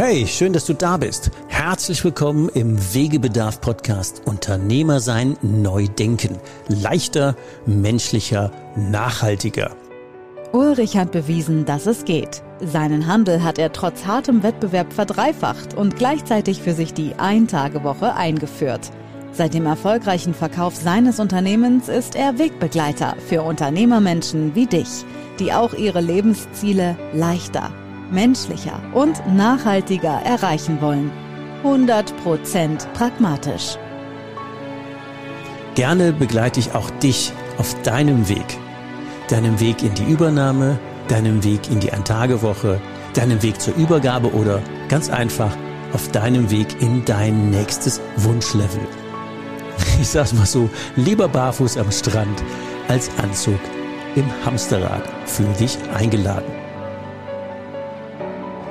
Hey, schön, dass du da bist. Herzlich willkommen im Wegebedarf Podcast Unternehmer sein, neu denken. Leichter, menschlicher, nachhaltiger. Ulrich hat bewiesen, dass es geht. Seinen Handel hat er trotz hartem Wettbewerb verdreifacht und gleichzeitig für sich die Ein-Tage-Woche eingeführt. Seit dem erfolgreichen Verkauf seines Unternehmens ist er Wegbegleiter für Unternehmermenschen wie dich, die auch ihre Lebensziele leichter menschlicher und nachhaltiger erreichen wollen. 100% pragmatisch. Gerne begleite ich auch dich auf deinem Weg. Deinem Weg in die Übernahme, deinem Weg in die Eintagewoche, deinem Weg zur Übergabe oder ganz einfach auf deinem Weg in dein nächstes Wunschlevel. Ich sag's mal so, lieber barfuß am Strand als Anzug im Hamsterrad. Für dich eingeladen.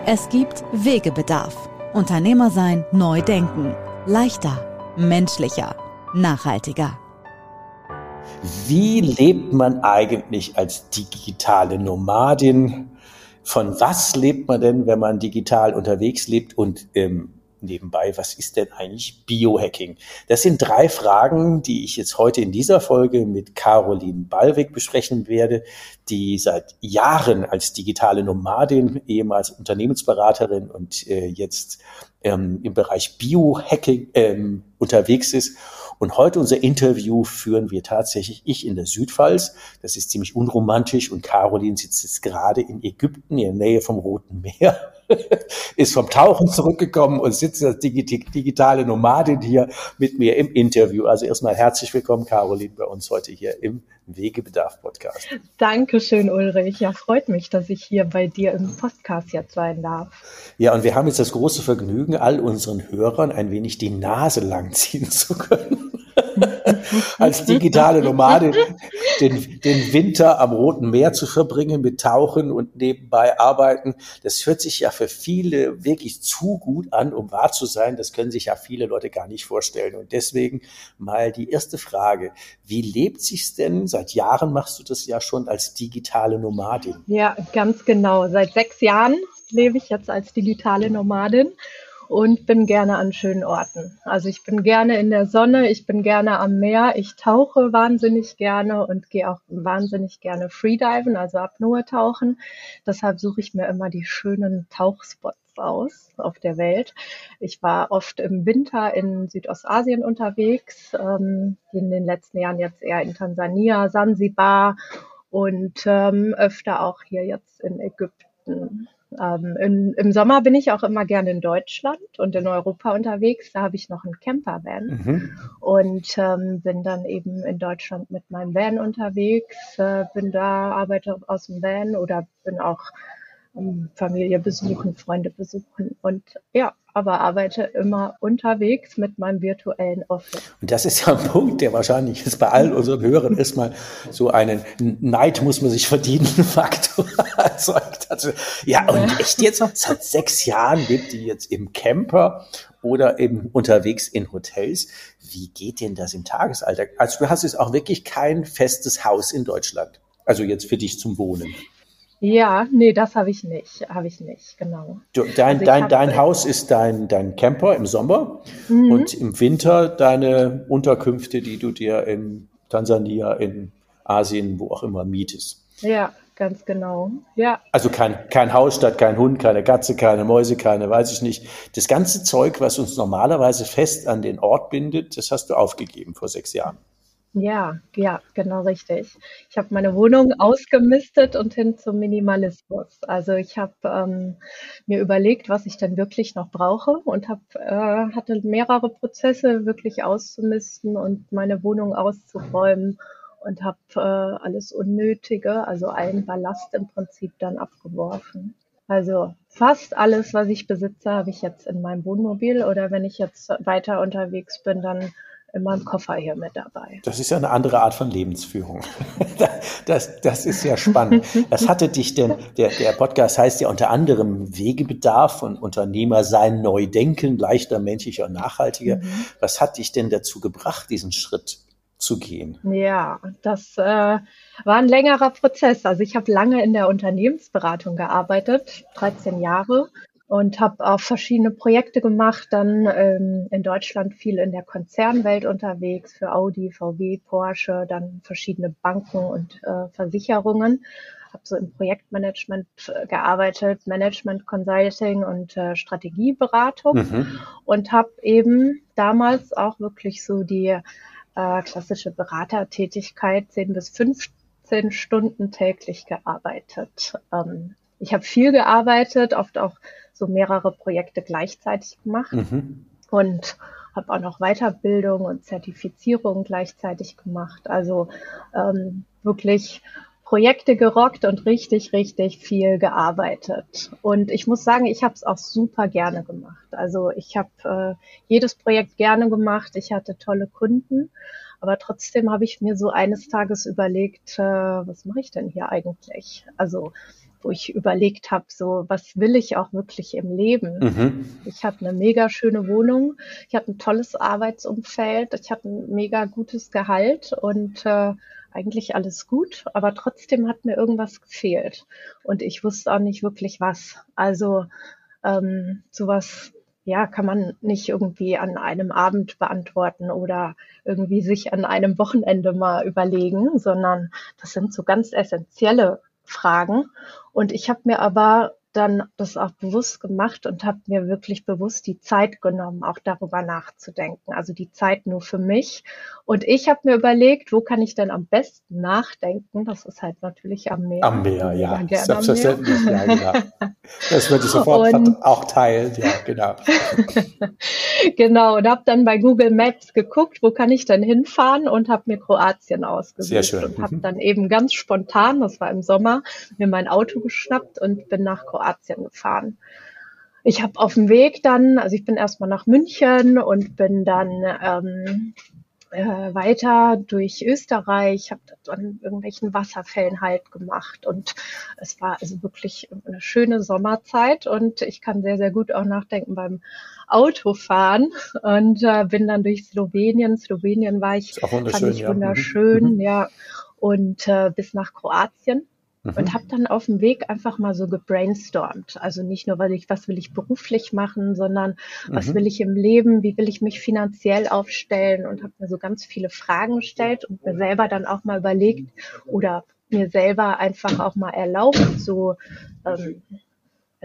Es gibt Wegebedarf. Unternehmer sein, neu denken. Leichter, menschlicher, nachhaltiger. Wie lebt man eigentlich als digitale Nomadin? Von was lebt man denn, wenn man digital unterwegs lebt? Und ähm, nebenbei, was ist denn eigentlich Biohacking? Das sind drei Fragen, die ich jetzt heute in dieser Folge mit Caroline Ballweg besprechen werde, die seit Jahren als digitale Nomadin, ehemals Unternehmensberaterin und äh, jetzt ähm, im Bereich Biohacking ähm, unterwegs ist. Und heute unser Interview führen wir tatsächlich ich in der Südpfalz. Das ist ziemlich unromantisch und Caroline sitzt jetzt gerade in Ägypten in der Nähe vom Roten Meer ist vom Tauchen zurückgekommen und sitzt als digitale Nomadin hier mit mir im Interview. Also erstmal herzlich willkommen, Caroline, bei uns heute hier im Wegebedarf Podcast. Dankeschön, Ulrich. Ja, freut mich, dass ich hier bei dir im Podcast jetzt sein darf. Ja, und wir haben jetzt das große Vergnügen, all unseren Hörern ein wenig die Nase langziehen zu können. als digitale Nomade den, den Winter am Roten Meer zu verbringen mit Tauchen und nebenbei arbeiten. Das hört sich ja für viele wirklich zu gut an, um wahr zu sein. Das können sich ja viele Leute gar nicht vorstellen. Und deswegen mal die erste Frage. Wie lebt sich's denn? Seit Jahren machst du das ja schon als digitale Nomadin. Ja, ganz genau. Seit sechs Jahren lebe ich jetzt als digitale Nomadin und bin gerne an schönen Orten. Also ich bin gerne in der Sonne, ich bin gerne am Meer, ich tauche wahnsinnig gerne und gehe auch wahnsinnig gerne Freediven, also Apnoe tauchen. Deshalb suche ich mir immer die schönen Tauchspots aus auf der Welt. Ich war oft im Winter in Südostasien unterwegs, ähm, in den letzten Jahren jetzt eher in Tansania, Sansibar und ähm, öfter auch hier jetzt in Ägypten. Ähm, in, Im Sommer bin ich auch immer gerne in Deutschland und in Europa unterwegs. Da habe ich noch einen Campervan mhm. und ähm, bin dann eben in Deutschland mit meinem Van unterwegs. Äh, bin da, arbeite aus dem Van oder bin auch Familie besuchen, Freunde besuchen und ja, aber arbeite immer unterwegs mit meinem virtuellen Office. Und das ist ja ein Punkt, der wahrscheinlich jetzt bei allen unseren Hörern erstmal so einen Neid muss man sich verdienen Faktor erzeugt. Also, ja, und echt jetzt seit sechs Jahren lebt die jetzt im Camper oder eben unterwegs in Hotels. Wie geht denn das im Tagesalltag? Also du hast jetzt auch wirklich kein festes Haus in Deutschland. Also jetzt für dich zum Wohnen. Ja, nee, das habe ich nicht. Habe ich nicht, genau. Du, dein also dein, dein Haus ist dein, dein Camper im Sommer mhm. und im Winter deine Unterkünfte, die du dir in Tansania, in Asien, wo auch immer mietest. Ja, ganz genau. Ja. Also kein, kein Haus statt kein Hund, keine Katze, keine Mäuse, keine, weiß ich nicht. Das ganze Zeug, was uns normalerweise fest an den Ort bindet, das hast du aufgegeben vor sechs Jahren. Ja, ja, genau richtig. Ich habe meine Wohnung ausgemistet und hin zum Minimalismus. Also ich habe ähm, mir überlegt, was ich denn wirklich noch brauche und hab, äh, hatte mehrere Prozesse wirklich auszumisten und meine Wohnung auszuräumen und habe äh, alles Unnötige, also allen Ballast im Prinzip dann abgeworfen. Also fast alles, was ich besitze, habe ich jetzt in meinem Wohnmobil oder wenn ich jetzt weiter unterwegs bin, dann in meinem Koffer hier mit dabei. Das ist ja eine andere Art von Lebensführung. Das, das ist ja spannend. Was hatte dich denn, der, der Podcast heißt ja unter anderem Wegebedarf und Unternehmer sein, neu denken, leichter, menschlicher und nachhaltiger. Mhm. Was hat dich denn dazu gebracht, diesen Schritt zu gehen? Ja, das äh, war ein längerer Prozess. Also ich habe lange in der Unternehmensberatung gearbeitet, 13 Jahre und habe auch verschiedene Projekte gemacht, dann ähm, in Deutschland viel in der Konzernwelt unterwegs für Audi, VW, Porsche, dann verschiedene Banken und äh, Versicherungen. Habe so im Projektmanagement äh, gearbeitet, Management Consulting und äh, Strategieberatung mhm. und habe eben damals auch wirklich so die äh, klassische Beratertätigkeit 10 bis 15 Stunden täglich gearbeitet. Ähm, ich habe viel gearbeitet, oft auch so mehrere Projekte gleichzeitig gemacht mhm. und habe auch noch Weiterbildung und Zertifizierung gleichzeitig gemacht. Also ähm, wirklich Projekte gerockt und richtig, richtig viel gearbeitet. Und ich muss sagen, ich habe es auch super gerne gemacht. Also ich habe äh, jedes Projekt gerne gemacht. Ich hatte tolle Kunden. Aber trotzdem habe ich mir so eines Tages überlegt, äh, was mache ich denn hier eigentlich? Also wo ich überlegt habe, so was will ich auch wirklich im Leben. Mhm. Ich hatte eine mega schöne Wohnung, ich hatte ein tolles Arbeitsumfeld, ich hatte ein mega gutes Gehalt und äh, eigentlich alles gut, aber trotzdem hat mir irgendwas gefehlt und ich wusste auch nicht wirklich was. Also ähm, sowas ja, kann man nicht irgendwie an einem Abend beantworten oder irgendwie sich an einem Wochenende mal überlegen, sondern das sind so ganz essentielle Fragen. Und ich habe mir aber dann das auch bewusst gemacht und habe mir wirklich bewusst die Zeit genommen, auch darüber nachzudenken. Also die Zeit nur für mich. Und ich habe mir überlegt, wo kann ich denn am besten nachdenken? Das ist halt natürlich am Meer. Am Meer, ja. Selbstverständlich, ja, genau. Das würde ich sofort und, auch teilen, ja, genau. genau, und habe dann bei Google Maps geguckt, wo kann ich denn hinfahren und habe mir Kroatien ausgesucht. Sehr schön. Und habe mhm. dann eben ganz spontan, das war im Sommer, mir mein Auto geschnappt und bin nach Kroatien Kroatien gefahren. Ich habe auf dem Weg dann, also ich bin erstmal nach München und bin dann ähm, äh, weiter durch Österreich, habe an irgendwelchen Wasserfällen halt gemacht und es war also wirklich eine schöne Sommerzeit und ich kann sehr, sehr gut auch nachdenken beim Autofahren und äh, bin dann durch Slowenien. Slowenien war ich, fand ich ja. wunderschön, mhm. ja, und äh, bis nach Kroatien mhm. und habe dann auf dem Weg einfach mal so gebrainstormt. Also nicht nur, weil ich, was will ich beruflich machen, sondern was mhm. will ich im Leben, wie will ich mich finanziell aufstellen und habe mir so ganz viele Fragen gestellt und mir selber dann auch mal überlegt oder mir selber einfach auch mal erlaubt, so ähm,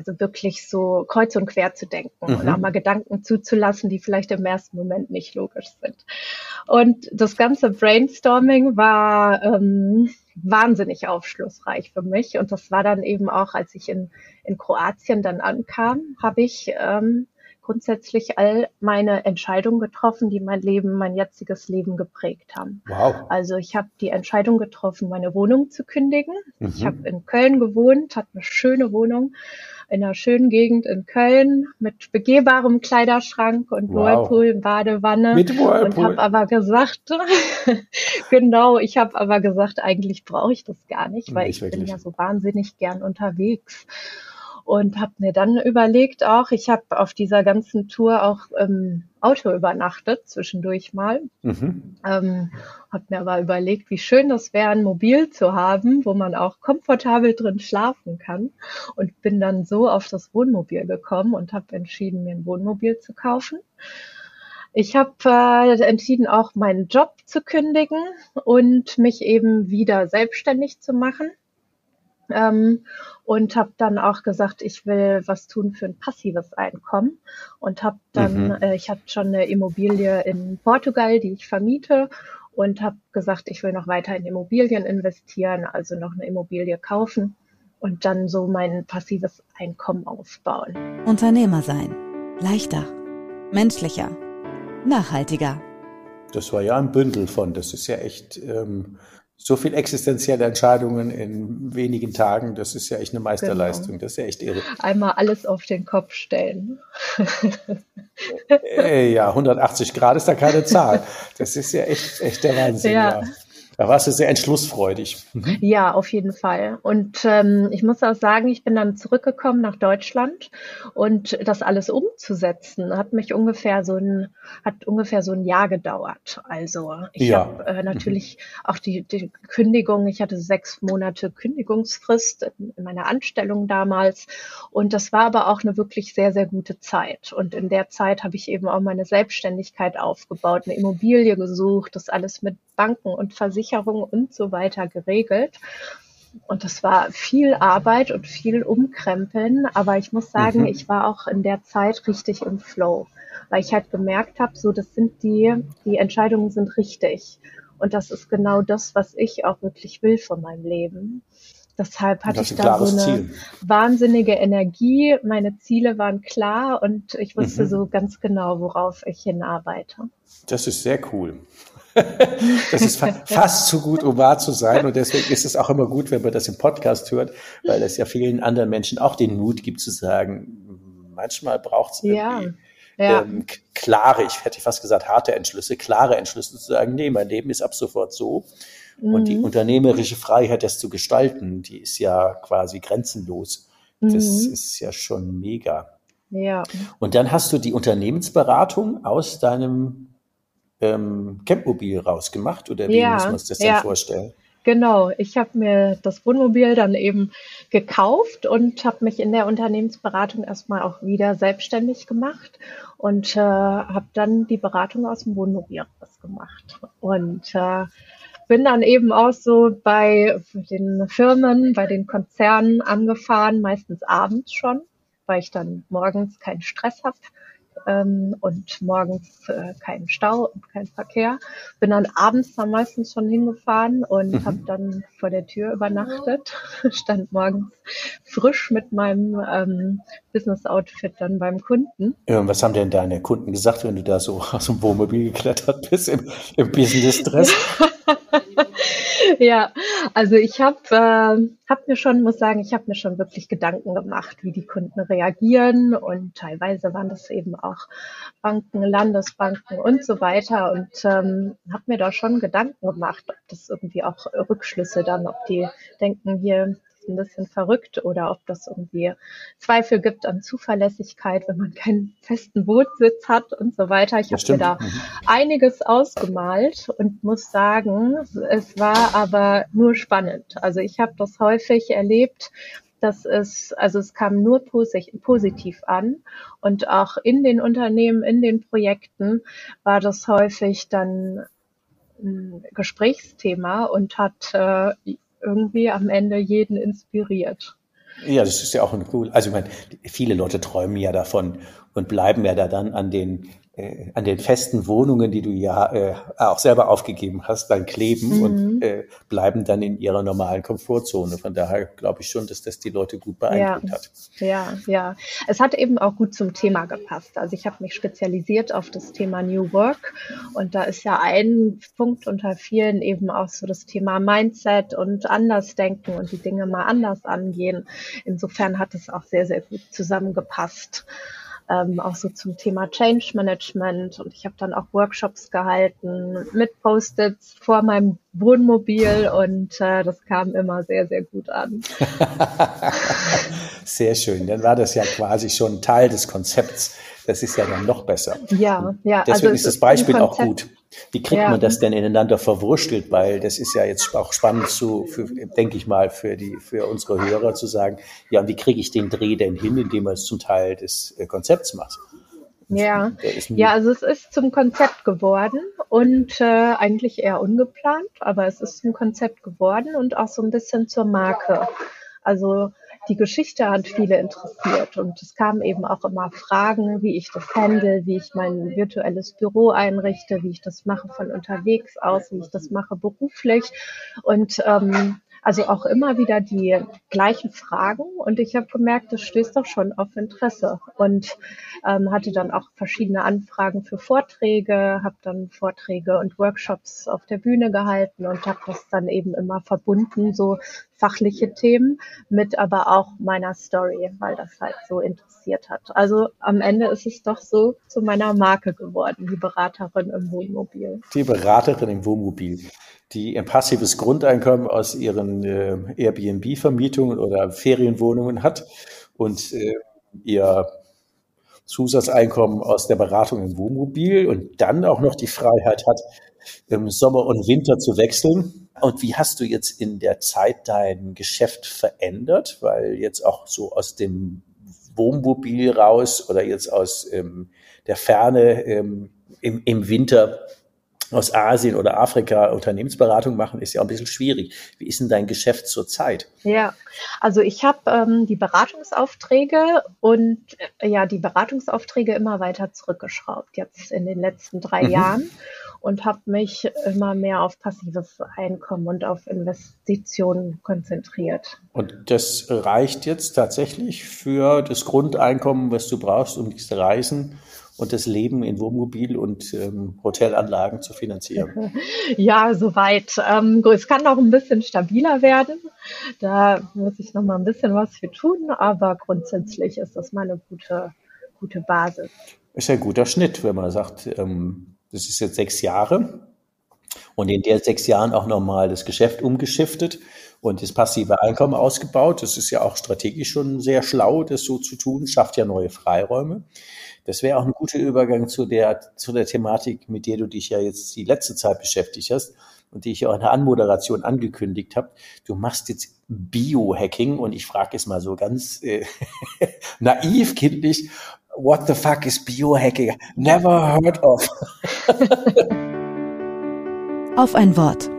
also wirklich so kreuz und quer zu denken mhm. und auch mal Gedanken zuzulassen, die vielleicht im ersten Moment nicht logisch sind. Und das ganze Brainstorming war ähm, wahnsinnig aufschlussreich für mich. Und das war dann eben auch, als ich in, in Kroatien dann ankam, habe ich ähm, grundsätzlich all meine Entscheidungen getroffen, die mein Leben, mein jetziges Leben geprägt haben. Wow. Also ich habe die Entscheidung getroffen, meine Wohnung zu kündigen. Mhm. Ich habe in Köln gewohnt, hatte eine schöne Wohnung in einer schönen Gegend in Köln mit begehbarem Kleiderschrank und wow. Whirlpool, Badewanne. Mit Whirlpool. Und habe aber gesagt, genau, ich habe aber gesagt, eigentlich brauche ich das gar nicht, weil nicht ich wirklich. bin ja so wahnsinnig gern unterwegs und habe mir dann überlegt auch, ich habe auf dieser ganzen Tour auch im Auto übernachtet, zwischendurch mal. Mhm. Ähm, habe mir aber überlegt, wie schön das wäre, ein Mobil zu haben, wo man auch komfortabel drin schlafen kann. Und bin dann so auf das Wohnmobil gekommen und habe entschieden, mir ein Wohnmobil zu kaufen. Ich habe äh, entschieden, auch meinen Job zu kündigen und mich eben wieder selbstständig zu machen. Ähm, und habe dann auch gesagt, ich will was tun für ein passives Einkommen und habe dann, mhm. äh, ich hatte schon eine Immobilie in Portugal, die ich vermiete und habe gesagt, ich will noch weiter in Immobilien investieren, also noch eine Immobilie kaufen und dann so mein passives Einkommen aufbauen. Unternehmer sein, leichter, menschlicher, nachhaltiger. Das war ja ein Bündel von, das ist ja echt ähm, so viel existenzielle Entscheidungen in wenigen Tagen, das ist ja echt eine Meisterleistung. Genau. Das ist ja echt irre. Einmal alles auf den Kopf stellen. äh, ja, 180 Grad ist da keine Zahl. Das ist ja echt, echt der Wahnsinn. Ja. ja. Da warst du sehr entschlussfreudig. Mhm. Ja, auf jeden Fall. Und ähm, ich muss auch sagen, ich bin dann zurückgekommen nach Deutschland und das alles umzusetzen hat mich ungefähr so ein hat ungefähr so ein Jahr gedauert. Also ich ja. habe äh, natürlich mhm. auch die, die Kündigung. Ich hatte sechs Monate Kündigungsfrist in, in meiner Anstellung damals und das war aber auch eine wirklich sehr sehr gute Zeit. Und in der Zeit habe ich eben auch meine Selbstständigkeit aufgebaut, eine Immobilie gesucht, das alles mit Banken und Versicherungen und so weiter geregelt. Und das war viel Arbeit und viel Umkrempeln, aber ich muss sagen, mhm. ich war auch in der Zeit richtig im Flow, weil ich halt gemerkt habe, so das sind die, die Entscheidungen sind richtig. Und das ist genau das, was ich auch wirklich will von meinem Leben. Deshalb hatte ich da so eine Ziel. wahnsinnige Energie. Meine Ziele waren klar und ich wusste mhm. so ganz genau, worauf ich hinarbeite. Das ist sehr cool. Das ist fa fast zu gut, um wahr zu sein. Und deswegen ist es auch immer gut, wenn man das im Podcast hört, weil es ja vielen anderen Menschen auch den Mut gibt zu sagen, manchmal braucht es ja. Ja. Ähm, klare, ich hätte fast gesagt, harte Entschlüsse, klare Entschlüsse zu sagen, nee, mein Leben ist ab sofort so. Mhm. Und die mhm. unternehmerische Freiheit, das zu gestalten, die ist ja quasi grenzenlos. Das mhm. ist ja schon mega. Ja. Und dann hast du die Unternehmensberatung aus deinem ähm, Campmobil rausgemacht oder wie ja, muss man sich das ja. denn vorstellen? Genau, ich habe mir das Wohnmobil dann eben gekauft und habe mich in der Unternehmensberatung erstmal auch wieder selbstständig gemacht und äh, habe dann die Beratung aus dem Wohnmobil rausgemacht. Und äh, bin dann eben auch so bei den Firmen, bei den Konzernen angefahren, meistens abends schon, weil ich dann morgens keinen Stress habe ähm, und morgens äh, keinen Stau und kein Verkehr. Bin dann abends dann meistens schon hingefahren und mhm. habe dann vor der Tür übernachtet, stand morgens frisch mit meinem ähm, Business-Outfit dann beim Kunden. Ja, und was haben denn deine Kunden gesagt, wenn du da so aus dem Wohnmobil geklettert bist im, im Business-Dress? ja, also ich habe äh, hab mir schon, muss sagen, ich habe mir schon wirklich Gedanken gemacht, wie die Kunden reagieren. Und teilweise waren das eben auch Banken, Landesbanken und so weiter. Und ähm, habe mir da schon Gedanken gemacht, ob das irgendwie auch Rückschlüsse dann, ob die denken hier, ein bisschen verrückt oder ob das irgendwie Zweifel gibt an Zuverlässigkeit, wenn man keinen festen Bootsitz hat und so weiter. Ich habe mir da mhm. einiges ausgemalt und muss sagen, es war aber nur spannend. Also ich habe das häufig erlebt, dass es, also es kam nur positiv an und auch in den Unternehmen, in den Projekten war das häufig dann ein Gesprächsthema und hat äh, irgendwie am Ende jeden inspiriert. Ja, das ist ja auch ein cool. Also ich meine, viele Leute träumen ja davon und bleiben ja da dann an den äh, an den festen Wohnungen, die du ja äh, auch selber aufgegeben hast, dann kleben mhm. und äh, bleiben dann in ihrer normalen Komfortzone. Von daher glaube ich schon, dass das die Leute gut beeindruckt ja. hat. Ja, ja. Es hat eben auch gut zum Thema gepasst. Also ich habe mich spezialisiert auf das Thema New Work und da ist ja ein Punkt unter vielen eben auch so das Thema Mindset und Andersdenken und die Dinge mal anders angehen. Insofern hat es auch sehr, sehr gut zusammengepasst ähm, auch so zum Thema Change Management. Und ich habe dann auch Workshops gehalten mit Post-its vor meinem Wohnmobil und äh, das kam immer sehr, sehr gut an. sehr schön. Dann war das ja quasi schon Teil des Konzepts. Das ist ja dann noch besser. Ja, ja. Deswegen also ist das Beispiel auch gut. Wie kriegt ja. man das denn ineinander verwurstelt? Weil das ist ja jetzt auch spannend zu, für, denke ich mal, für die, für unsere Hörer zu sagen, ja, und wie kriege ich den Dreh denn hin, indem man es zum Teil des äh, Konzepts macht? Ja, ja, also es ist zum Konzept geworden und äh, eigentlich eher ungeplant, aber es ist zum Konzept geworden und auch so ein bisschen zur Marke. Also die Geschichte hat viele interessiert. Und es kamen eben auch immer Fragen, wie ich das handle, wie ich mein virtuelles Büro einrichte, wie ich das mache von unterwegs aus, wie ich das mache beruflich. Und ähm, also auch immer wieder die gleichen Fragen. Und ich habe gemerkt, das stößt doch schon auf Interesse. Und ähm, hatte dann auch verschiedene Anfragen für Vorträge, habe dann Vorträge und Workshops auf der Bühne gehalten und habe das dann eben immer verbunden, so fachliche Themen mit aber auch meiner Story, weil das halt so interessiert hat. Also am Ende ist es doch so zu meiner Marke geworden, die Beraterin im Wohnmobil. Die Beraterin im Wohnmobil die ein passives Grundeinkommen aus ihren äh, Airbnb-Vermietungen oder Ferienwohnungen hat und äh, ihr Zusatzeinkommen aus der Beratung im Wohnmobil und dann auch noch die Freiheit hat, im Sommer und Winter zu wechseln. Und wie hast du jetzt in der Zeit dein Geschäft verändert? Weil jetzt auch so aus dem Wohnmobil raus oder jetzt aus ähm, der Ferne ähm, im, im Winter aus Asien oder Afrika Unternehmensberatung machen, ist ja ein bisschen schwierig. Wie ist denn dein Geschäft zurzeit? Ja, also ich habe ähm, die Beratungsaufträge und äh, ja, die Beratungsaufträge immer weiter zurückgeschraubt, jetzt in den letzten drei mhm. Jahren und habe mich immer mehr auf passives Einkommen und auf Investitionen konzentriert. Und das reicht jetzt tatsächlich für das Grundeinkommen, was du brauchst, um diese Reisen und das Leben in Wohnmobil und ähm, Hotelanlagen zu finanzieren? Ja, soweit. Ähm, es kann noch ein bisschen stabiler werden. Da muss ich noch mal ein bisschen was für tun, aber grundsätzlich ist das mal eine gute, gute Basis. Ist ja ein guter Schnitt, wenn man sagt, ähm, das ist jetzt sechs Jahre und in der sechs Jahren auch nochmal das Geschäft umgeschiftet und das passive Einkommen ausgebaut. Das ist ja auch strategisch schon sehr schlau, das so zu tun, schafft ja neue Freiräume. Das wäre auch ein guter Übergang zu der, zu der Thematik, mit der du dich ja jetzt die letzte Zeit beschäftigt hast und die ich auch in der Anmoderation angekündigt habe. Du machst jetzt Biohacking und ich frage es mal so ganz äh, naiv, kindlich, what the fuck is Biohacking? Never heard of. Auf ein Wort.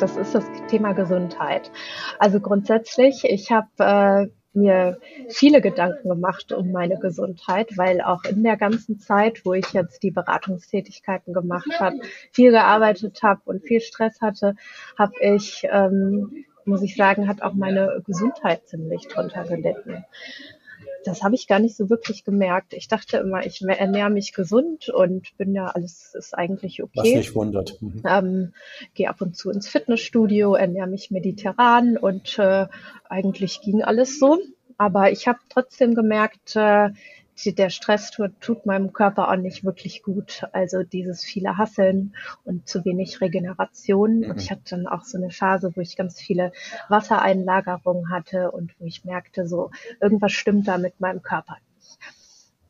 Das ist das Thema Gesundheit. Also grundsätzlich, ich habe äh, mir viele Gedanken gemacht um meine Gesundheit, weil auch in der ganzen Zeit, wo ich jetzt die Beratungstätigkeiten gemacht habe, viel gearbeitet habe und viel Stress hatte, habe ich, ähm, muss ich sagen, hat auch meine Gesundheit ziemlich drunter gelitten das habe ich gar nicht so wirklich gemerkt. Ich dachte immer, ich ernähre mich gesund und bin ja, alles ist eigentlich okay. Was mich wundert. Mhm. Ähm, Gehe ab und zu ins Fitnessstudio, ernähre mich mediterran und äh, eigentlich ging alles so. Aber ich habe trotzdem gemerkt, äh, der Stress tut, tut meinem Körper auch nicht wirklich gut. Also dieses viele Hasseln und zu wenig Regeneration. Mhm. Und ich hatte dann auch so eine Phase, wo ich ganz viele Wassereinlagerungen hatte und wo ich merkte, so irgendwas stimmt da mit meinem Körper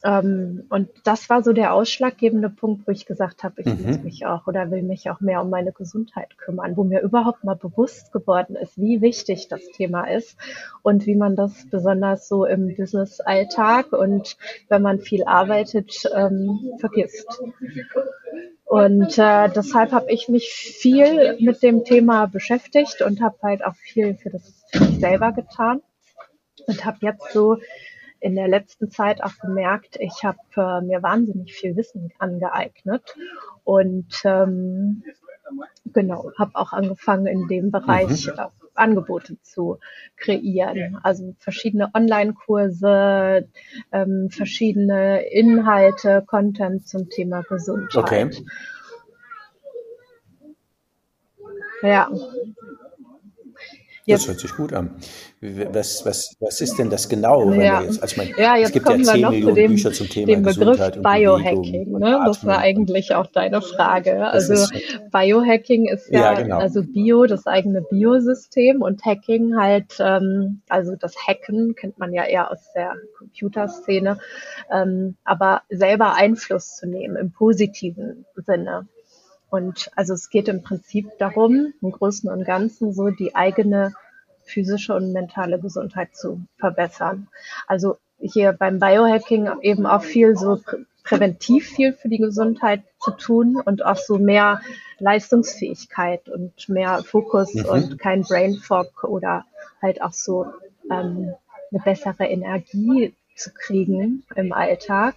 ähm, und das war so der ausschlaggebende Punkt, wo ich gesagt habe, ich mhm. muss mich auch oder will mich auch mehr um meine Gesundheit kümmern, wo mir überhaupt mal bewusst geworden ist, wie wichtig das Thema ist und wie man das besonders so im Business-Alltag und wenn man viel arbeitet, ähm, vergisst. Und äh, deshalb habe ich mich viel mit dem Thema beschäftigt und habe halt auch viel für das für mich selber getan und habe jetzt so in der letzten Zeit auch gemerkt, ich habe äh, mir wahnsinnig viel Wissen angeeignet und ähm, genau, habe auch angefangen in dem Bereich mhm. äh, Angebote zu kreieren. Also verschiedene Online-Kurse, ähm, verschiedene Inhalte, Content zum Thema Gesundheit. Okay. Ja, das hört sich gut an. Was, was, was ist denn das genau? Ja, jetzt, also mein, ja, jetzt es gibt kommen ja 10 wir noch zu dem, Bücher zum Thema dem Begriff Biohacking. Ne? Das war eigentlich auch deine Frage. Also ist, Biohacking ist ja, ja genau. also Bio, das eigene Biosystem und Hacking halt, ähm, also das Hacken kennt man ja eher aus der Computerszene, ähm, aber selber Einfluss zu nehmen im positiven Sinne. Und also es geht im Prinzip darum, im Großen und Ganzen so die eigene physische und mentale Gesundheit zu verbessern. Also hier beim Biohacking eben auch viel so präventiv viel für die Gesundheit zu tun und auch so mehr Leistungsfähigkeit und mehr Fokus mhm. und kein Brain Fog oder halt auch so ähm, eine bessere Energie zu kriegen im Alltag.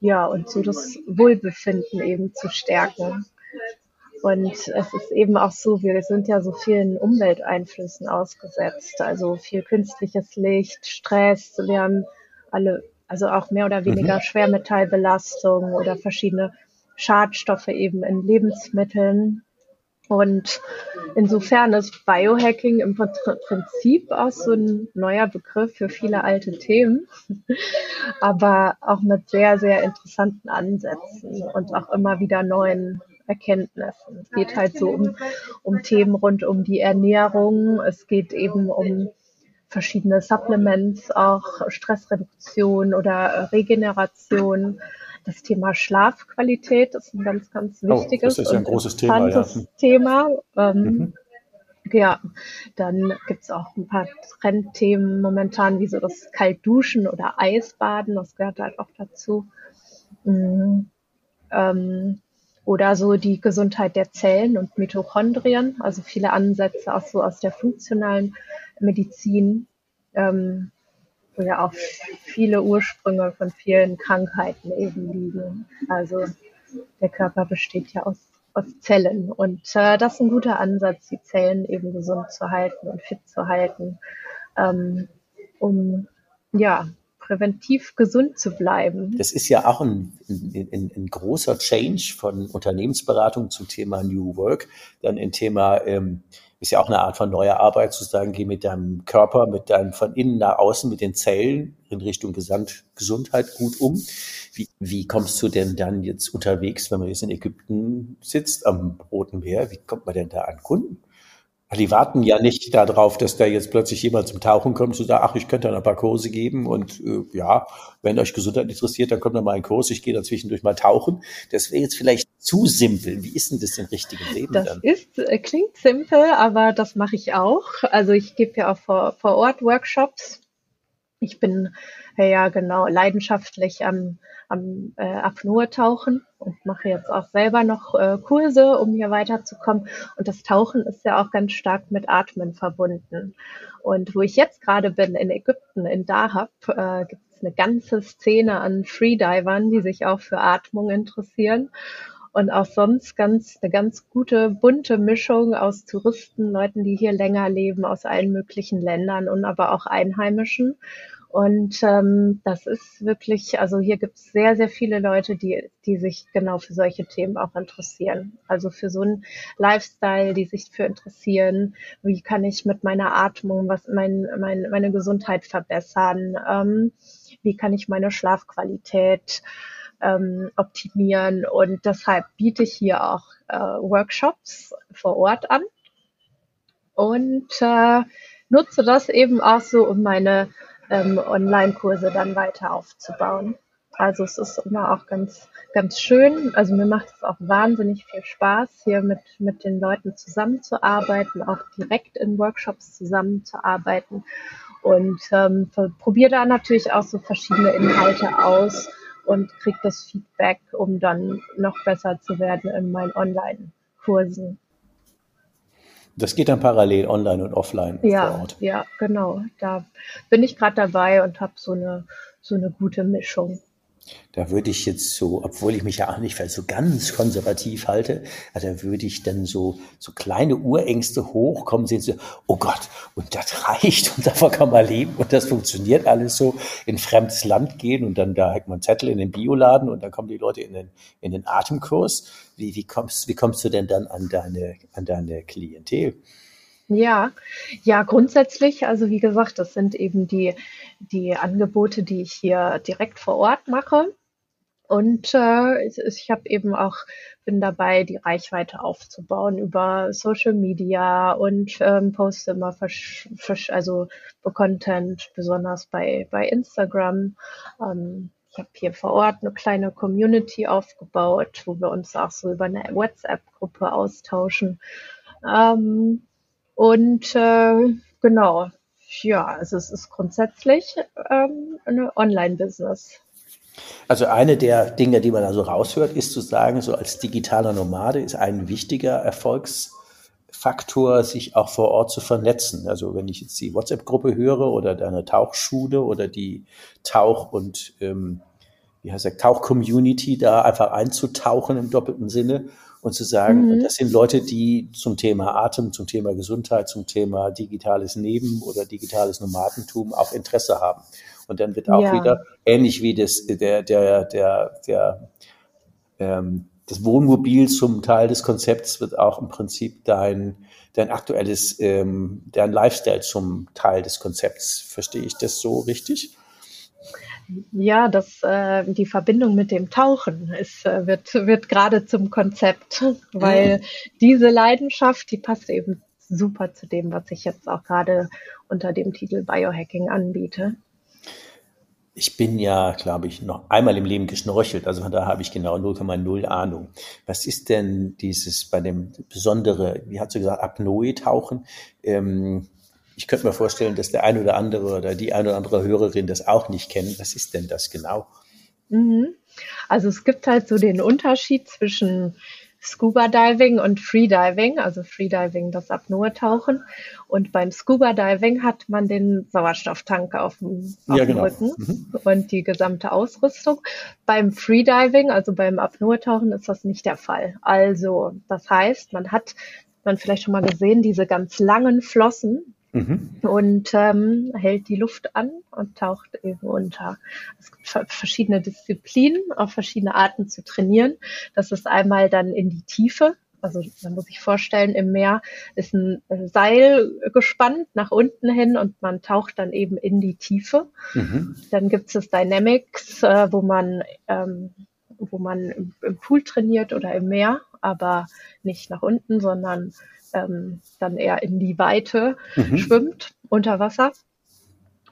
Ja, und so das Wohlbefinden eben zu stärken. Und es ist eben auch so, wir sind ja so vielen Umwelteinflüssen ausgesetzt, also viel künstliches Licht, Stress, wir haben alle, also auch mehr oder weniger mhm. Schwermetallbelastung oder verschiedene Schadstoffe eben in Lebensmitteln. Und insofern ist Biohacking im Prinzip auch so ein neuer Begriff für viele alte Themen, aber auch mit sehr, sehr interessanten Ansätzen und auch immer wieder neuen Erkenntnissen. Es geht halt so um, um Themen rund um die Ernährung. Es geht eben um verschiedene Supplements, auch Stressreduktion oder Regeneration das Thema Schlafqualität ist ein ganz, ganz wichtiges oh, das ist ja ein großes Thema. Ja. Thema. Ähm, mhm. Ja, dann gibt's auch ein paar Trendthemen momentan, wie so das Kaltduschen oder Eisbaden, das gehört halt auch dazu. Mhm. Ähm, oder so die Gesundheit der Zellen und Mitochondrien, also viele Ansätze auch so aus der funktionalen Medizin. Ähm, wo ja auch viele Ursprünge von vielen Krankheiten eben liegen. Also der Körper besteht ja aus, aus Zellen und äh, das ist ein guter Ansatz, die Zellen eben gesund zu halten und fit zu halten, ähm, um ja präventiv gesund zu bleiben. Das ist ja auch ein, ein, ein großer Change von Unternehmensberatung zum Thema New Work, dann ein Thema ähm, ist ja auch eine Art von neuer Arbeit, zu sagen, geh mit deinem Körper, mit deinem von innen nach außen, mit den Zellen in Richtung Gesamt Gesundheit gut um. Wie, wie kommst du denn dann jetzt unterwegs, wenn man jetzt in Ägypten sitzt, am Roten Meer, wie kommt man denn da an Kunden? Die warten ja nicht darauf, dass da jetzt plötzlich jemand zum Tauchen kommt und sagt, ach, ich könnte ein paar Kurse geben und äh, ja, wenn euch Gesundheit interessiert, dann kommt noch mal ein Kurs, ich gehe dann zwischendurch mal tauchen. Das wäre jetzt vielleicht zu simpel. Wie ist denn das im richtigen Leben das dann? Ist, äh, klingt simpel, aber das mache ich auch. Also ich gebe ja auch vor, vor Ort Workshops. Ich bin äh, ja genau leidenschaftlich am, am äh, Apnoe-Tauchen und mache jetzt auch selber noch äh, Kurse, um hier weiterzukommen. Und das Tauchen ist ja auch ganz stark mit Atmen verbunden. Und wo ich jetzt gerade bin, in Ägypten, in Dahab, äh, gibt es eine ganze Szene an Freedivern, die sich auch für Atmung interessieren. Und auch sonst ganz, eine ganz gute, bunte Mischung aus Touristen, Leuten, die hier länger leben, aus allen möglichen Ländern und aber auch Einheimischen. Und ähm, das ist wirklich, also hier gibt es sehr, sehr viele Leute, die, die sich genau für solche Themen auch interessieren. Also für so einen Lifestyle, die sich für interessieren. Wie kann ich mit meiner Atmung was mein, mein, meine Gesundheit verbessern? Ähm, wie kann ich meine Schlafqualität ähm, optimieren? Und deshalb biete ich hier auch äh, Workshops vor Ort an und äh, nutze das eben auch so, um meine ähm, Online-Kurse dann weiter aufzubauen. Also es ist immer auch ganz, ganz schön. Also mir macht es auch wahnsinnig viel Spaß, hier mit, mit den Leuten zusammenzuarbeiten, auch direkt in Workshops zusammenzuarbeiten und ähm, probiere da natürlich auch so verschiedene Inhalte aus und kriege das Feedback, um dann noch besser zu werden in meinen Online-Kursen. Das geht dann parallel online und offline ja, vor Ort. Ja, genau. Da bin ich gerade dabei und habe so eine, so eine gute Mischung. Da würde ich jetzt so, obwohl ich mich ja auch nicht für so ganz konservativ halte, da würde ich dann so, so kleine Urängste hochkommen sehen, so, oh Gott, und das reicht und davon kann man leben und das funktioniert alles so, in fremdes Land gehen und dann da hat man Zettel in den Bioladen und dann kommen die Leute in den, in den Atemkurs. Wie, wie kommst, wie kommst du denn dann an deine, an deine Klientel? Ja, ja, grundsätzlich, also wie gesagt, das sind eben die, die Angebote, die ich hier direkt vor Ort mache. Und äh, ich, ich habe eben auch, bin dabei, die Reichweite aufzubauen über Social Media und ähm, poste immer versch, versch, also Content, besonders bei, bei Instagram. Ähm, ich habe hier vor Ort eine kleine Community aufgebaut, wo wir uns auch so über eine WhatsApp-Gruppe austauschen. Ähm, und äh, genau, ja, also es ist grundsätzlich ähm, eine Online-Business. Also eine der Dinge, die man also raushört, ist zu sagen, so als digitaler Nomade ist ein wichtiger Erfolgsfaktor, sich auch vor Ort zu vernetzen. Also wenn ich jetzt die WhatsApp-Gruppe höre oder deine Tauchschule oder die Tauch- und ähm, wie heißt der Tauch-Community da einfach einzutauchen im doppelten Sinne und zu sagen, mhm. das sind Leute, die zum Thema Atem, zum Thema Gesundheit, zum Thema digitales Neben oder digitales Nomadentum auch Interesse haben. Und dann wird auch ja. wieder ähnlich wie das der der der der ähm, das Wohnmobil zum Teil des Konzepts wird auch im Prinzip dein, dein aktuelles, ähm, dein Lifestyle zum Teil des Konzepts. Verstehe ich das so richtig? Ja, das, äh, die Verbindung mit dem Tauchen ist, äh, wird, wird gerade zum Konzept, weil mhm. diese Leidenschaft, die passt eben super zu dem, was ich jetzt auch gerade unter dem Titel Biohacking anbiete. Ich bin ja, glaube ich, noch einmal im Leben geschnorchelt, also von da habe ich genau 0,0 Ahnung. Was ist denn dieses bei dem besondere, wie hat sie gesagt, Apnoe-Tauchen? Ähm, ich könnte mir vorstellen, dass der ein oder andere oder die ein oder andere Hörerin das auch nicht kennt. Was ist denn das genau? Mhm. Also es gibt halt so den Unterschied zwischen Scuba Diving und Freediving, also Freediving das Apnoe-Tauchen. Und beim Scuba Diving hat man den Sauerstofftank auf dem, auf ja, genau. Rücken mhm. und die gesamte Ausrüstung. Beim Freediving, also beim Apnoe-Tauchen, ist das nicht der Fall. Also das heißt, man hat man vielleicht schon mal gesehen, diese ganz langen Flossen, Mhm. und ähm, hält die Luft an und taucht eben unter. Es gibt verschiedene Disziplinen, auch verschiedene Arten zu trainieren. Das ist einmal dann in die Tiefe. Also man muss sich vorstellen, im Meer ist ein Seil gespannt nach unten hin und man taucht dann eben in die Tiefe. Mhm. Dann gibt es Dynamics, äh, wo man ähm, wo man im, im Pool trainiert oder im Meer, aber nicht nach unten, sondern ähm, dann eher in die Weite mhm. schwimmt unter Wasser.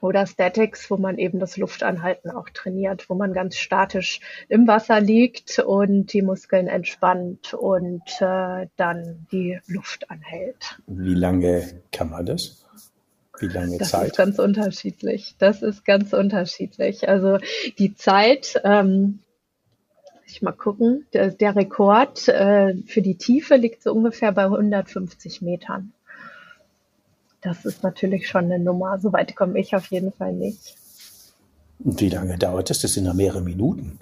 Oder Statics, wo man eben das Luftanhalten auch trainiert, wo man ganz statisch im Wasser liegt und die Muskeln entspannt und äh, dann die Luft anhält. Wie lange kann man das? Wie lange das Zeit? Das ist ganz unterschiedlich. Das ist ganz unterschiedlich. Also die Zeit, ähm, ich mal gucken. Der, der Rekord äh, für die Tiefe liegt so ungefähr bei 150 Metern. Das ist natürlich schon eine Nummer. So weit komme ich auf jeden Fall nicht. Und wie lange dauert das? Das sind ja mehrere Minuten.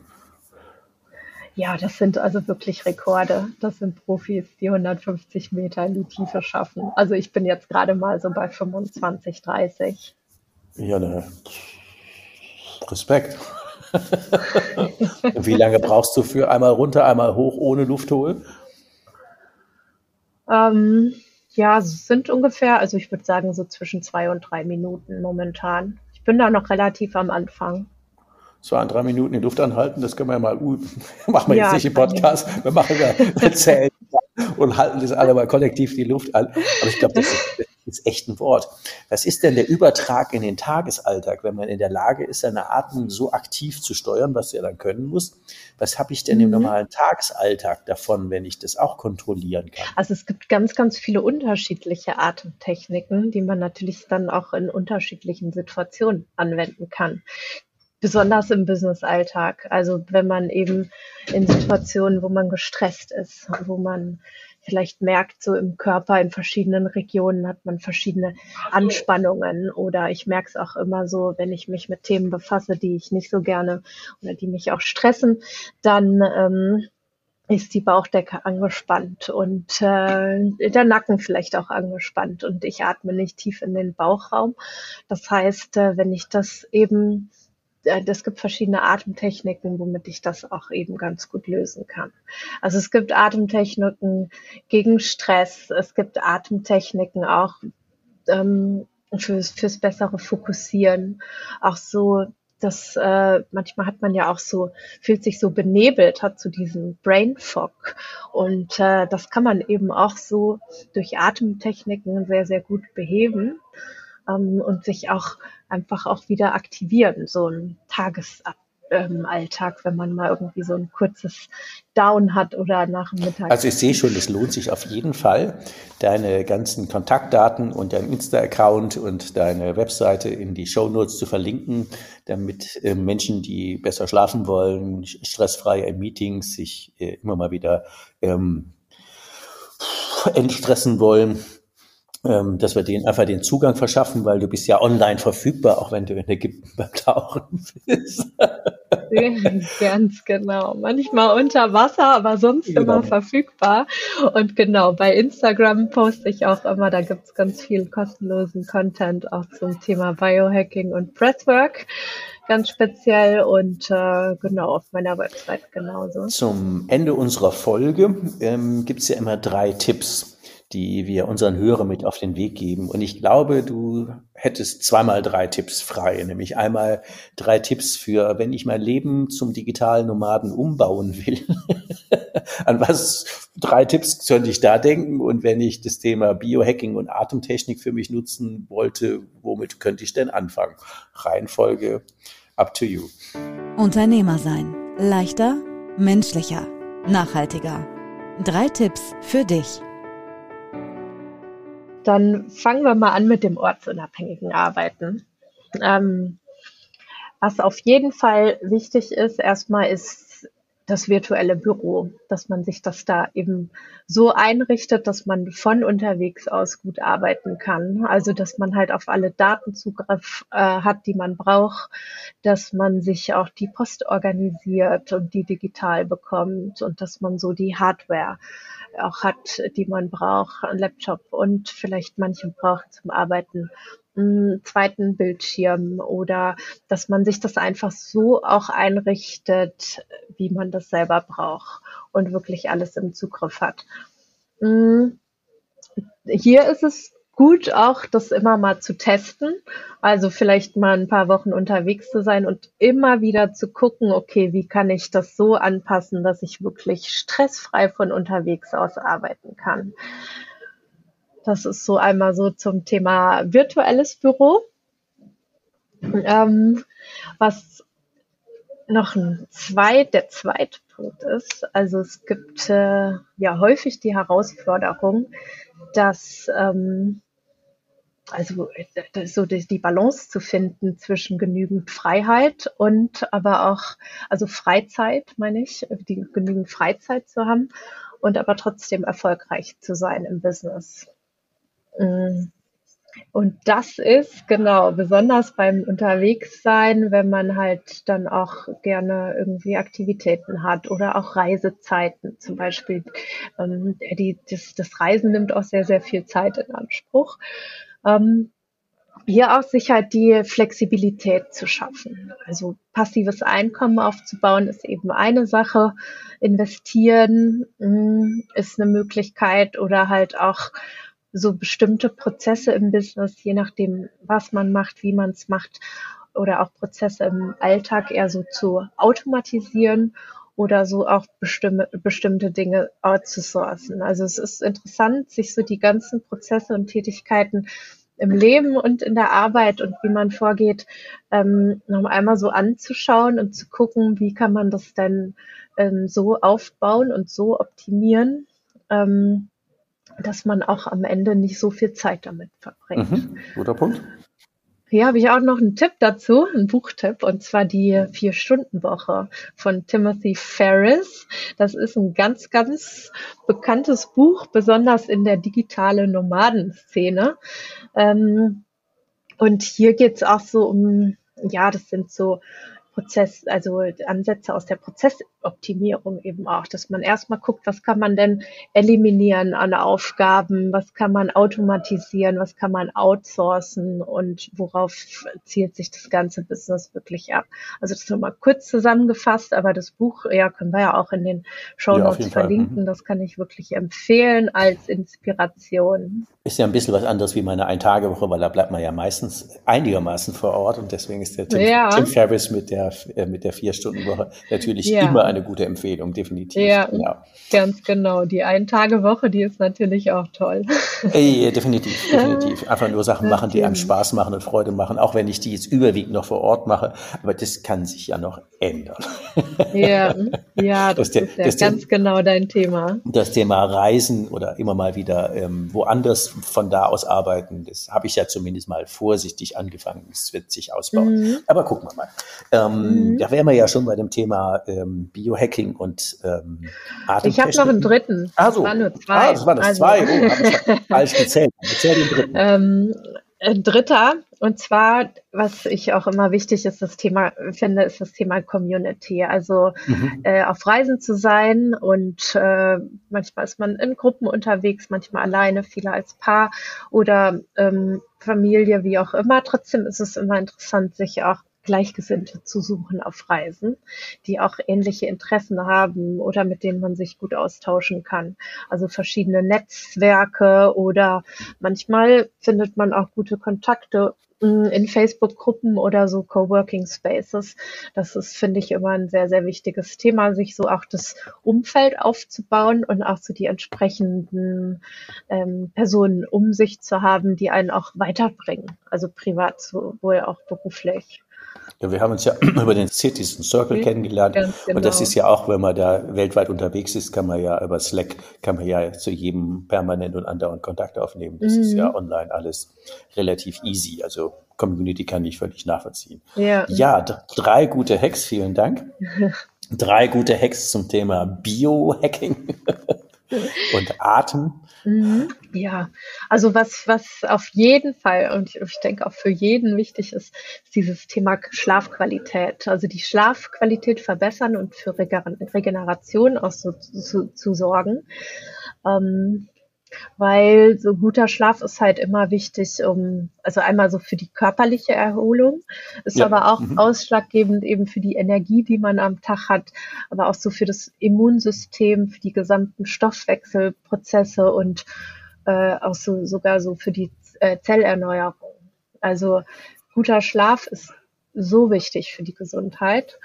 Ja, das sind also wirklich Rekorde. Das sind Profis, die 150 Meter in die Tiefe schaffen. Also ich bin jetzt gerade mal so bei 25, 30. Ja, ne. Respekt. Wie lange brauchst du für einmal runter, einmal hoch ohne Luft holen? Ähm, ja, es sind ungefähr, also ich würde sagen so zwischen zwei und drei Minuten momentan. Ich bin da noch relativ am Anfang. Zwei und drei Minuten die Luft anhalten, das können wir ja mal, machen wir ja, jetzt nicht im Podcast, wir machen ja Zählen und halten das alle mal kollektiv die Luft an. Aber ich glaube, das ist, ist echt ein Wort. Was ist denn der Übertrag in den Tagesalltag, wenn man in der Lage ist, seine Atmung so aktiv zu steuern, was er dann können muss? Was habe ich denn mhm. im normalen Tagesalltag davon, wenn ich das auch kontrollieren kann? Also es gibt ganz, ganz viele unterschiedliche Atemtechniken, die man natürlich dann auch in unterschiedlichen Situationen anwenden kann besonders im Business-Alltag. Also wenn man eben in Situationen, wo man gestresst ist, wo man vielleicht merkt, so im Körper in verschiedenen Regionen hat man verschiedene Anspannungen oder ich merke es auch immer so, wenn ich mich mit Themen befasse, die ich nicht so gerne oder die mich auch stressen, dann ähm, ist die Bauchdecke angespannt und äh, der Nacken vielleicht auch angespannt und ich atme nicht tief in den Bauchraum. Das heißt, äh, wenn ich das eben es gibt verschiedene Atemtechniken, womit ich das auch eben ganz gut lösen kann. Also es gibt Atemtechniken gegen Stress, es gibt Atemtechniken auch ähm, fürs, fürs bessere Fokussieren, auch so das äh, manchmal hat man ja auch so fühlt sich so benebelt hat zu so diesem Brain Fog. Und äh, das kann man eben auch so durch Atemtechniken sehr sehr gut beheben ähm, und sich auch einfach auch wieder aktivieren, so ein Tagesablauf. Alltag, wenn man mal irgendwie so ein kurzes Down hat oder nach dem Mittag. Also ich sehe schon, es lohnt sich auf jeden Fall, deine ganzen Kontaktdaten und dein Insta-Account und deine Webseite in die Show Notes zu verlinken, damit äh, Menschen, die besser schlafen wollen, stressfrei in Meetings sich äh, immer mal wieder ähm, entstressen wollen, ähm, dass wir denen einfach den Zugang verschaffen, weil du bist ja online verfügbar, auch wenn du in Ägypten beim Tauchen bist. Ganz genau. Manchmal unter Wasser, aber sonst genau. immer verfügbar. Und genau, bei Instagram poste ich auch immer, da gibt's ganz viel kostenlosen Content auch zum Thema Biohacking und Breathwork ganz speziell und äh, genau auf meiner Website genauso. Zum Ende unserer Folge ähm, gibt es ja immer drei Tipps, die wir unseren Hörern mit auf den Weg geben. Und ich glaube, du hättest zweimal drei Tipps frei, nämlich einmal drei Tipps für, wenn ich mein Leben zum digitalen Nomaden umbauen will. An was drei Tipps könnte ich da denken? Und wenn ich das Thema Biohacking und Atemtechnik für mich nutzen wollte, womit könnte ich denn anfangen? Reihenfolge up to you. Unternehmer sein. Leichter, menschlicher, nachhaltiger. Drei Tipps für dich. Dann fangen wir mal an mit dem ortsunabhängigen Arbeiten. Ähm, was auf jeden Fall wichtig ist, erstmal ist das virtuelle Büro, dass man sich das da eben so einrichtet, dass man von unterwegs aus gut arbeiten kann. Also dass man halt auf alle Daten Zugriff äh, hat, die man braucht, dass man sich auch die Post organisiert und die digital bekommt und dass man so die Hardware auch hat, die man braucht, Laptop und vielleicht manche brauchen zum Arbeiten einen zweiten Bildschirm oder dass man sich das einfach so auch einrichtet, wie man das selber braucht und wirklich alles im Zugriff hat. Mm, hier ist es gut, auch das immer mal zu testen. Also vielleicht mal ein paar Wochen unterwegs zu sein und immer wieder zu gucken, okay, wie kann ich das so anpassen, dass ich wirklich stressfrei von unterwegs aus arbeiten kann. Das ist so einmal so zum Thema virtuelles Büro. Ähm, was noch ein zweit, der zweite Punkt ist, also es gibt äh, ja häufig die Herausforderung, dass ähm, also äh, so die, die Balance zu finden zwischen genügend Freiheit und aber auch, also Freizeit, meine ich, die genügend Freizeit zu haben und aber trotzdem erfolgreich zu sein im Business. Mm. Und das ist genau besonders beim Unterwegssein, wenn man halt dann auch gerne irgendwie Aktivitäten hat oder auch Reisezeiten zum Beispiel. Ähm, die, das, das Reisen nimmt auch sehr, sehr viel Zeit in Anspruch. Ähm, hier auch sich halt die Flexibilität zu schaffen. Also passives Einkommen aufzubauen ist eben eine Sache. Investieren mh, mm, ist eine Möglichkeit oder halt auch so bestimmte Prozesse im Business, je nachdem, was man macht, wie man es macht, oder auch Prozesse im Alltag eher so zu automatisieren oder so auch bestimme, bestimmte Dinge outzusourcen. Also es ist interessant, sich so die ganzen Prozesse und Tätigkeiten im Leben und in der Arbeit und wie man vorgeht, ähm, noch einmal so anzuschauen und zu gucken, wie kann man das denn ähm, so aufbauen und so optimieren, ähm, dass man auch am Ende nicht so viel Zeit damit verbringt. Mhm, guter Punkt. Hier habe ich auch noch einen Tipp dazu, einen Buchtipp, und zwar die Vier-Stunden-Woche von Timothy Ferris. Das ist ein ganz, ganz bekanntes Buch, besonders in der digitalen Nomadenszene. Ähm, und hier geht es auch so um, ja, das sind so Prozess, also Ansätze aus der Prozessoptimierung eben auch, dass man erstmal guckt, was kann man denn eliminieren an Aufgaben, was kann man automatisieren, was kann man outsourcen und worauf zielt sich das ganze Business wirklich ab. Also das nochmal kurz zusammengefasst, aber das Buch, ja, können wir ja auch in den Show Notes ja, verlinken. Mhm. Das kann ich wirklich empfehlen als Inspiration. Ist ja ein bisschen was anderes wie meine Ein-Tage-Woche, weil da bleibt man ja meistens einigermaßen vor Ort und deswegen ist der Tim, ja. Tim Ferriss mit der, äh, mit der Vier-Stunden-Woche natürlich ja. immer eine gute Empfehlung, definitiv. Ja, ja. ganz genau. Die Ein-Tage-Woche, die ist natürlich auch toll. Ey, definitiv, definitiv. Einfach nur Sachen machen, die einem Spaß machen und Freude machen, auch wenn ich die jetzt überwiegend noch vor Ort mache. Aber das kann sich ja noch ändern. Ja, ja das, das ist ja ganz genau dein Thema. Das Thema Reisen oder immer mal wieder ähm, woanders von da aus arbeiten. Das habe ich ja zumindest mal vorsichtig angefangen. Es wird sich ausbauen. Mhm. Aber gucken wir mal. Ähm, mhm. Da wären wir ja schon bei dem Thema ähm, Biohacking und ähm, Ich habe noch einen dritten. Ah, so. Das waren nur zwei. Ah, das waren also. zwei. Oh, falsch gezählt. Erzähl den dritten. Ähm, Dritter, und zwar, was ich auch immer wichtig ist, das Thema, finde, ist das Thema Community. Also mhm. äh, auf Reisen zu sein und äh, manchmal ist man in Gruppen unterwegs, manchmal alleine, viele als Paar oder ähm, Familie, wie auch immer. Trotzdem ist es immer interessant, sich auch Gleichgesinnte zu suchen auf Reisen, die auch ähnliche Interessen haben oder mit denen man sich gut austauschen kann. Also verschiedene Netzwerke oder manchmal findet man auch gute Kontakte mm, in Facebook-Gruppen oder so Coworking Spaces. Das ist, finde ich, immer ein sehr, sehr wichtiges Thema, sich so auch das Umfeld aufzubauen und auch so die entsprechenden ähm, Personen um sich zu haben, die einen auch weiterbringen, also privat sowohl auch beruflich. Ja, wir haben uns ja über den Citizen Circle mhm, kennengelernt. Genau. Und das genau. ist ja auch, wenn man da weltweit unterwegs ist, kann man ja über Slack, kann man ja zu jedem permanent und andauernd Kontakt aufnehmen. Das mhm. ist ja mhm. online alles relativ easy. Also Community kann ich völlig nachvollziehen. Ja, ja drei gute Hacks, vielen Dank. drei gute Hacks zum Thema Biohacking und Atem. Mhm. Ja, also was, was auf jeden Fall und ich denke auch für jeden wichtig ist, ist dieses Thema Schlafqualität. Also die Schlafqualität verbessern und für Regeneration auch so zu, zu sorgen. Ähm, weil so guter Schlaf ist halt immer wichtig, um, also einmal so für die körperliche Erholung, ist ja. aber auch mhm. ausschlaggebend eben für die Energie, die man am Tag hat, aber auch so für das Immunsystem, für die gesamten Stoffwechselprozesse und äh, auch so sogar so für die äh, Zellerneuerung. Also guter Schlaf ist so wichtig für die Gesundheit.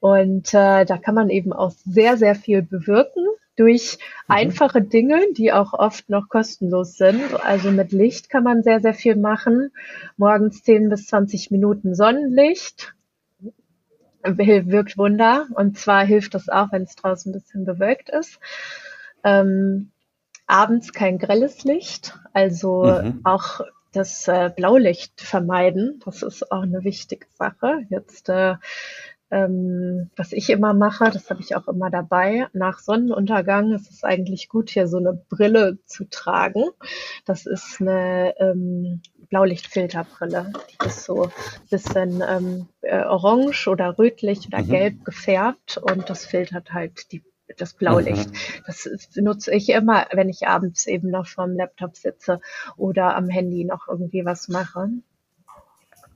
Und äh, da kann man eben auch sehr, sehr viel bewirken durch mhm. einfache Dinge, die auch oft noch kostenlos sind. Also mit Licht kann man sehr, sehr viel machen. Morgens 10 bis 20 Minuten Sonnenlicht wirkt Wunder. Und zwar hilft das auch, wenn es draußen ein bisschen bewölkt ist. Ähm, abends kein grelles Licht, also mhm. auch das äh, Blaulicht vermeiden. Das ist auch eine wichtige Sache. Jetzt äh, ähm, was ich immer mache, das habe ich auch immer dabei, nach Sonnenuntergang ist es eigentlich gut, hier so eine Brille zu tragen. Das ist eine ähm, Blaulichtfilterbrille. Die ist so ein bisschen ähm, äh, orange oder rötlich oder mhm. gelb gefärbt und das filtert halt die das Blaulicht. Mhm. Das nutze ich immer, wenn ich abends eben noch vorm Laptop sitze oder am Handy noch irgendwie was mache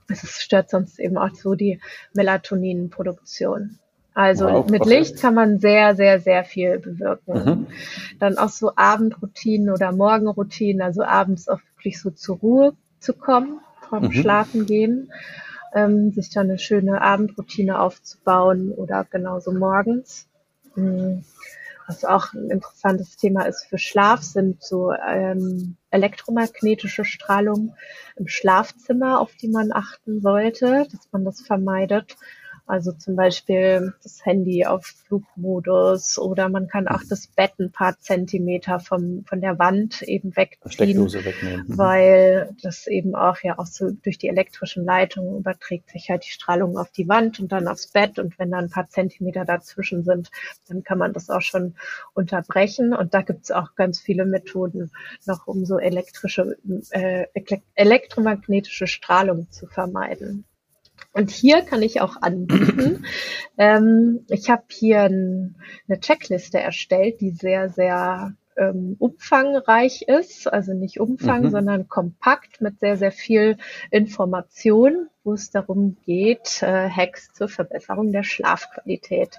es stört sonst eben auch so die Melatoninproduktion. Also wow, mit. Licht kann man sehr, sehr, sehr viel bewirken. Mhm. Dann auch so Abendroutinen oder Morgenroutinen, also abends auch wirklich so zur Ruhe zu kommen, vom mhm. Schlafen gehen, ähm, sich dann eine schöne Abendroutine aufzubauen oder genauso morgens. Mhm. Was auch ein interessantes Thema ist für Schlaf, sind so ähm, elektromagnetische Strahlung im Schlafzimmer, auf die man achten sollte, dass man das vermeidet. Also zum Beispiel das Handy auf Flugmodus oder man kann auch das Bett ein paar Zentimeter vom, von der Wand eben wegziehen, wegnehmen. Mhm. weil das eben auch ja auch so durch die elektrischen Leitungen überträgt sich halt die Strahlung auf die Wand und dann aufs Bett und wenn da ein paar Zentimeter dazwischen sind, dann kann man das auch schon unterbrechen und da gibt es auch ganz viele Methoden noch, um so elektrische, äh, elektromagnetische Strahlung zu vermeiden. Und hier kann ich auch anbieten. ähm, ich habe hier ein, eine Checkliste erstellt, die sehr, sehr ähm, umfangreich ist, also nicht Umfang, mhm. sondern kompakt mit sehr, sehr viel Information, wo es darum geht, äh, Hacks zur Verbesserung der Schlafqualität.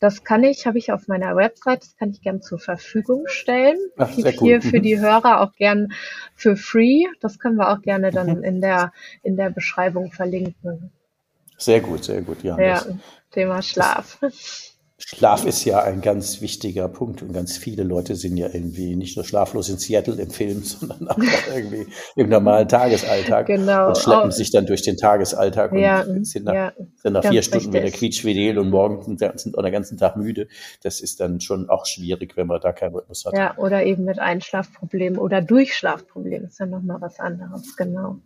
Das kann ich, habe ich auf meiner Website, das kann ich gern zur Verfügung stellen. Ach, sehr hier cool. für mhm. die Hörer auch gern für free. Das können wir auch gerne dann mhm. in der, in der Beschreibung verlinken. Sehr gut, sehr gut, ja. Ja, Thema Schlaf. Schlaf ist ja ein ganz wichtiger Punkt und ganz viele Leute sind ja irgendwie nicht nur schlaflos in Seattle im Film, sondern auch irgendwie im normalen Tagesalltag genau. und schleppen oh. sich dann durch den Tagesalltag ja, und sind nach, ja, sind nach vier Stunden richtig. wieder quietschfidel und morgen sind, sind den ganzen Tag müde. Das ist dann schon auch schwierig, wenn man da keinen Rhythmus hat. Ja, oder eben mit Einschlafproblemen oder Durchschlafproblemen ist ja nochmal was anderes, genau.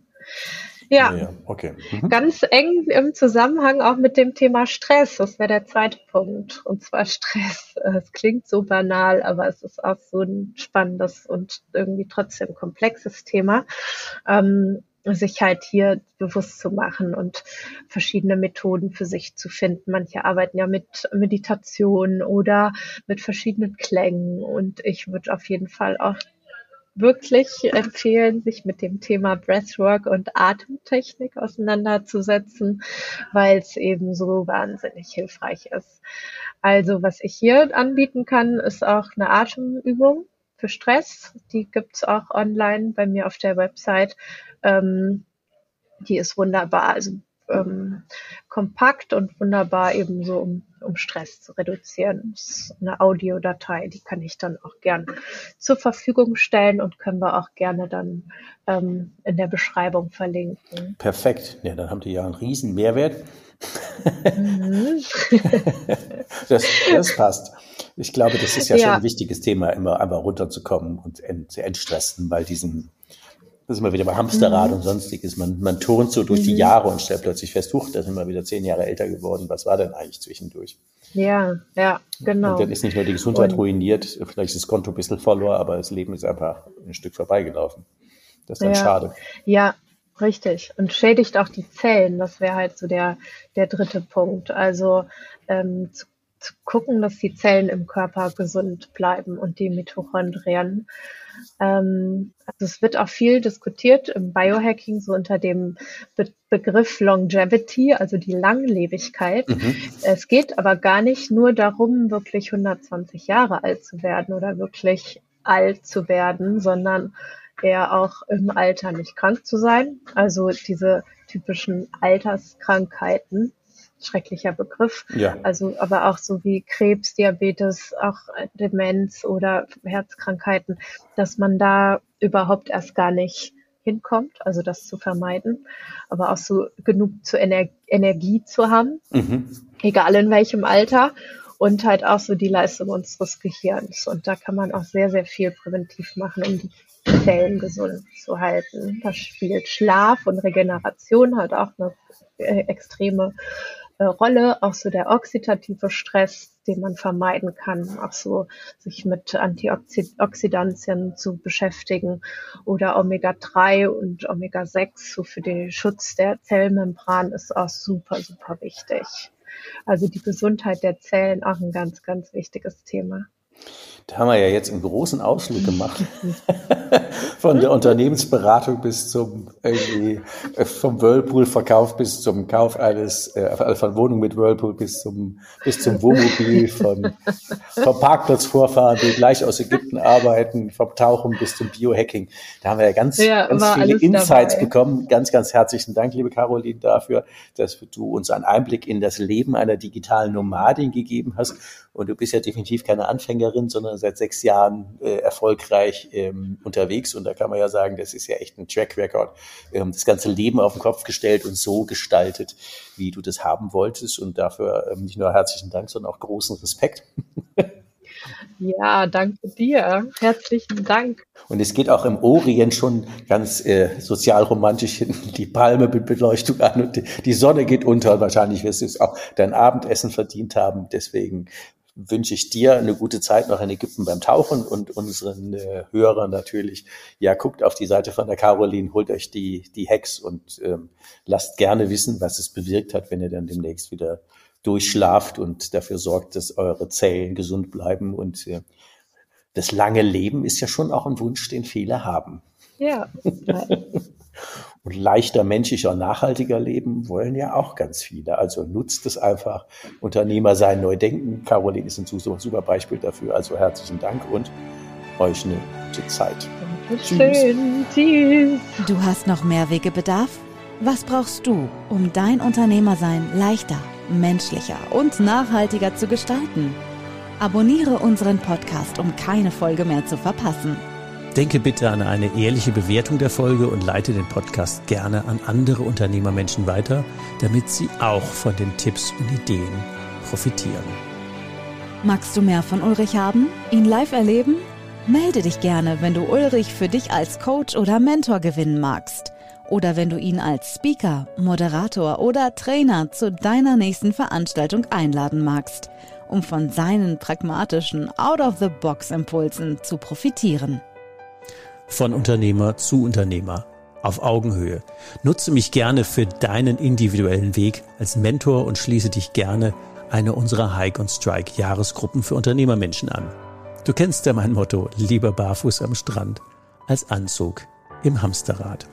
Ja, ja okay. Mhm. Ganz eng im Zusammenhang auch mit dem Thema Stress. Das wäre der zweite Punkt. Und zwar Stress. Es klingt so banal, aber es ist auch so ein spannendes und irgendwie trotzdem komplexes Thema. Ähm, sich halt hier bewusst zu machen und verschiedene Methoden für sich zu finden. Manche arbeiten ja mit Meditation oder mit verschiedenen Klängen und ich würde auf jeden Fall auch wirklich empfehlen, sich mit dem Thema Breathwork und Atemtechnik auseinanderzusetzen, weil es eben so wahnsinnig hilfreich ist. Also was ich hier anbieten kann, ist auch eine Atemübung für Stress. Die gibt's auch online bei mir auf der Website. Ähm, die ist wunderbar. Also ähm, kompakt und wunderbar eben so, um, um Stress zu reduzieren. Das ist eine Audiodatei, die kann ich dann auch gern zur Verfügung stellen und können wir auch gerne dann ähm, in der Beschreibung verlinken. Perfekt. Ja, dann haben die ja einen riesen Mehrwert. Mhm. das, das passt. Ich glaube, das ist ja, ja, schon ein wichtiges Thema, immer einmal runterzukommen und ent, zu entstressen bei diesem das ist immer wieder bei Hamsterrad mhm. und sonstiges. Man, man turnt so durch mhm. die Jahre und stellt plötzlich fest, huch, da sind wir wieder zehn Jahre älter geworden. Was war denn eigentlich zwischendurch? Ja, ja, genau. Und dann ist nicht nur die Gesundheit und, ruiniert, vielleicht ist das Konto ein bisschen verloren, aber das Leben ist einfach ein Stück vorbeigelaufen. Das ist dann ja, schade. Ja, richtig. Und schädigt auch die Zellen. Das wäre halt so der, der dritte Punkt. Also ähm, zu, zu gucken, dass die Zellen im Körper gesund bleiben und die Mitochondrien. Ähm, also es wird auch viel diskutiert im Biohacking so unter dem Be Begriff Longevity, also die Langlebigkeit. Mhm. Es geht aber gar nicht nur darum, wirklich 120 Jahre alt zu werden oder wirklich alt zu werden, sondern eher auch im Alter nicht krank zu sein. Also diese typischen Alterskrankheiten schrecklicher Begriff. Ja. Also, aber auch so wie Krebs, Diabetes, auch Demenz oder Herzkrankheiten, dass man da überhaupt erst gar nicht hinkommt, also das zu vermeiden, aber auch so genug zu Ener Energie zu haben, mhm. egal in welchem Alter und halt auch so die Leistung unseres Gehirns. Und da kann man auch sehr, sehr viel präventiv machen, um die Zellen gesund zu halten. Da spielt Schlaf und Regeneration halt auch eine äh, extreme Rolle, auch so der oxidative Stress, den man vermeiden kann, auch so sich mit Antioxidantien zu beschäftigen oder Omega-3 und Omega-6 so für den Schutz der Zellmembran ist auch super, super wichtig. Also die Gesundheit der Zellen auch ein ganz, ganz wichtiges Thema. Da haben wir ja jetzt einen großen Ausflug gemacht. Von der Unternehmensberatung bis zum irgendwie äh, vom Whirlpool-Verkauf bis zum Kauf eines äh, von Wohnung mit Whirlpool bis zum bis zum Wohnmobil, von, vom Parkplatz vorfahren, die gleich aus Ägypten arbeiten, vom Tauchen bis zum Biohacking. Da haben wir ja ganz, ja, ganz viele Insights dabei. bekommen. Ganz, ganz herzlichen Dank, liebe Caroline, dafür, dass du uns einen Einblick in das Leben einer digitalen Nomadin gegeben hast. Und du bist ja definitiv keine Anfängerin, sondern seit sechs Jahren äh, erfolgreich ähm, unterwegs. Und da kann man ja sagen, das ist ja echt ein Track Record. Ähm, das ganze Leben auf den Kopf gestellt und so gestaltet, wie du das haben wolltest. Und dafür ähm, nicht nur herzlichen Dank, sondern auch großen Respekt. Ja, danke dir. Herzlichen Dank. Und es geht auch im Orient schon ganz äh, sozialromantisch hin, die Palme mit Beleuchtung an und die, die Sonne geht unter. Und wahrscheinlich wirst du es auch dein Abendessen verdient haben. Deswegen wünsche ich dir eine gute Zeit noch in Ägypten beim Tauchen und unseren äh, Hörern natürlich. Ja, guckt auf die Seite von der Caroline, holt euch die, die Hacks und ähm, lasst gerne wissen, was es bewirkt hat, wenn ihr dann demnächst wieder durchschlaft und dafür sorgt, dass eure Zellen gesund bleiben. Und äh, das lange Leben ist ja schon auch ein Wunsch, den viele haben. Ja. Und leichter, menschlicher, nachhaltiger leben wollen ja auch ganz viele. Also nutzt es einfach. Unternehmer sein, neu denken. Caroline ist ein super Beispiel dafür. Also herzlichen Dank und euch eine gute Zeit. Tschüss. Tschüss. Du hast noch mehr Wegebedarf? Was brauchst du, um dein Unternehmersein leichter, menschlicher und nachhaltiger zu gestalten? Abonniere unseren Podcast, um keine Folge mehr zu verpassen. Denke bitte an eine ehrliche Bewertung der Folge und leite den Podcast gerne an andere Unternehmermenschen weiter, damit sie auch von den Tipps und Ideen profitieren. Magst du mehr von Ulrich haben? Ihn live erleben? Melde dich gerne, wenn du Ulrich für dich als Coach oder Mentor gewinnen magst. Oder wenn du ihn als Speaker, Moderator oder Trainer zu deiner nächsten Veranstaltung einladen magst, um von seinen pragmatischen Out-of-the-Box-Impulsen zu profitieren von Unternehmer zu Unternehmer auf Augenhöhe. Nutze mich gerne für deinen individuellen Weg als Mentor und schließe dich gerne eine unserer Hike und Strike Jahresgruppen für Unternehmermenschen an. Du kennst ja mein Motto, lieber barfuß am Strand als Anzug im Hamsterrad.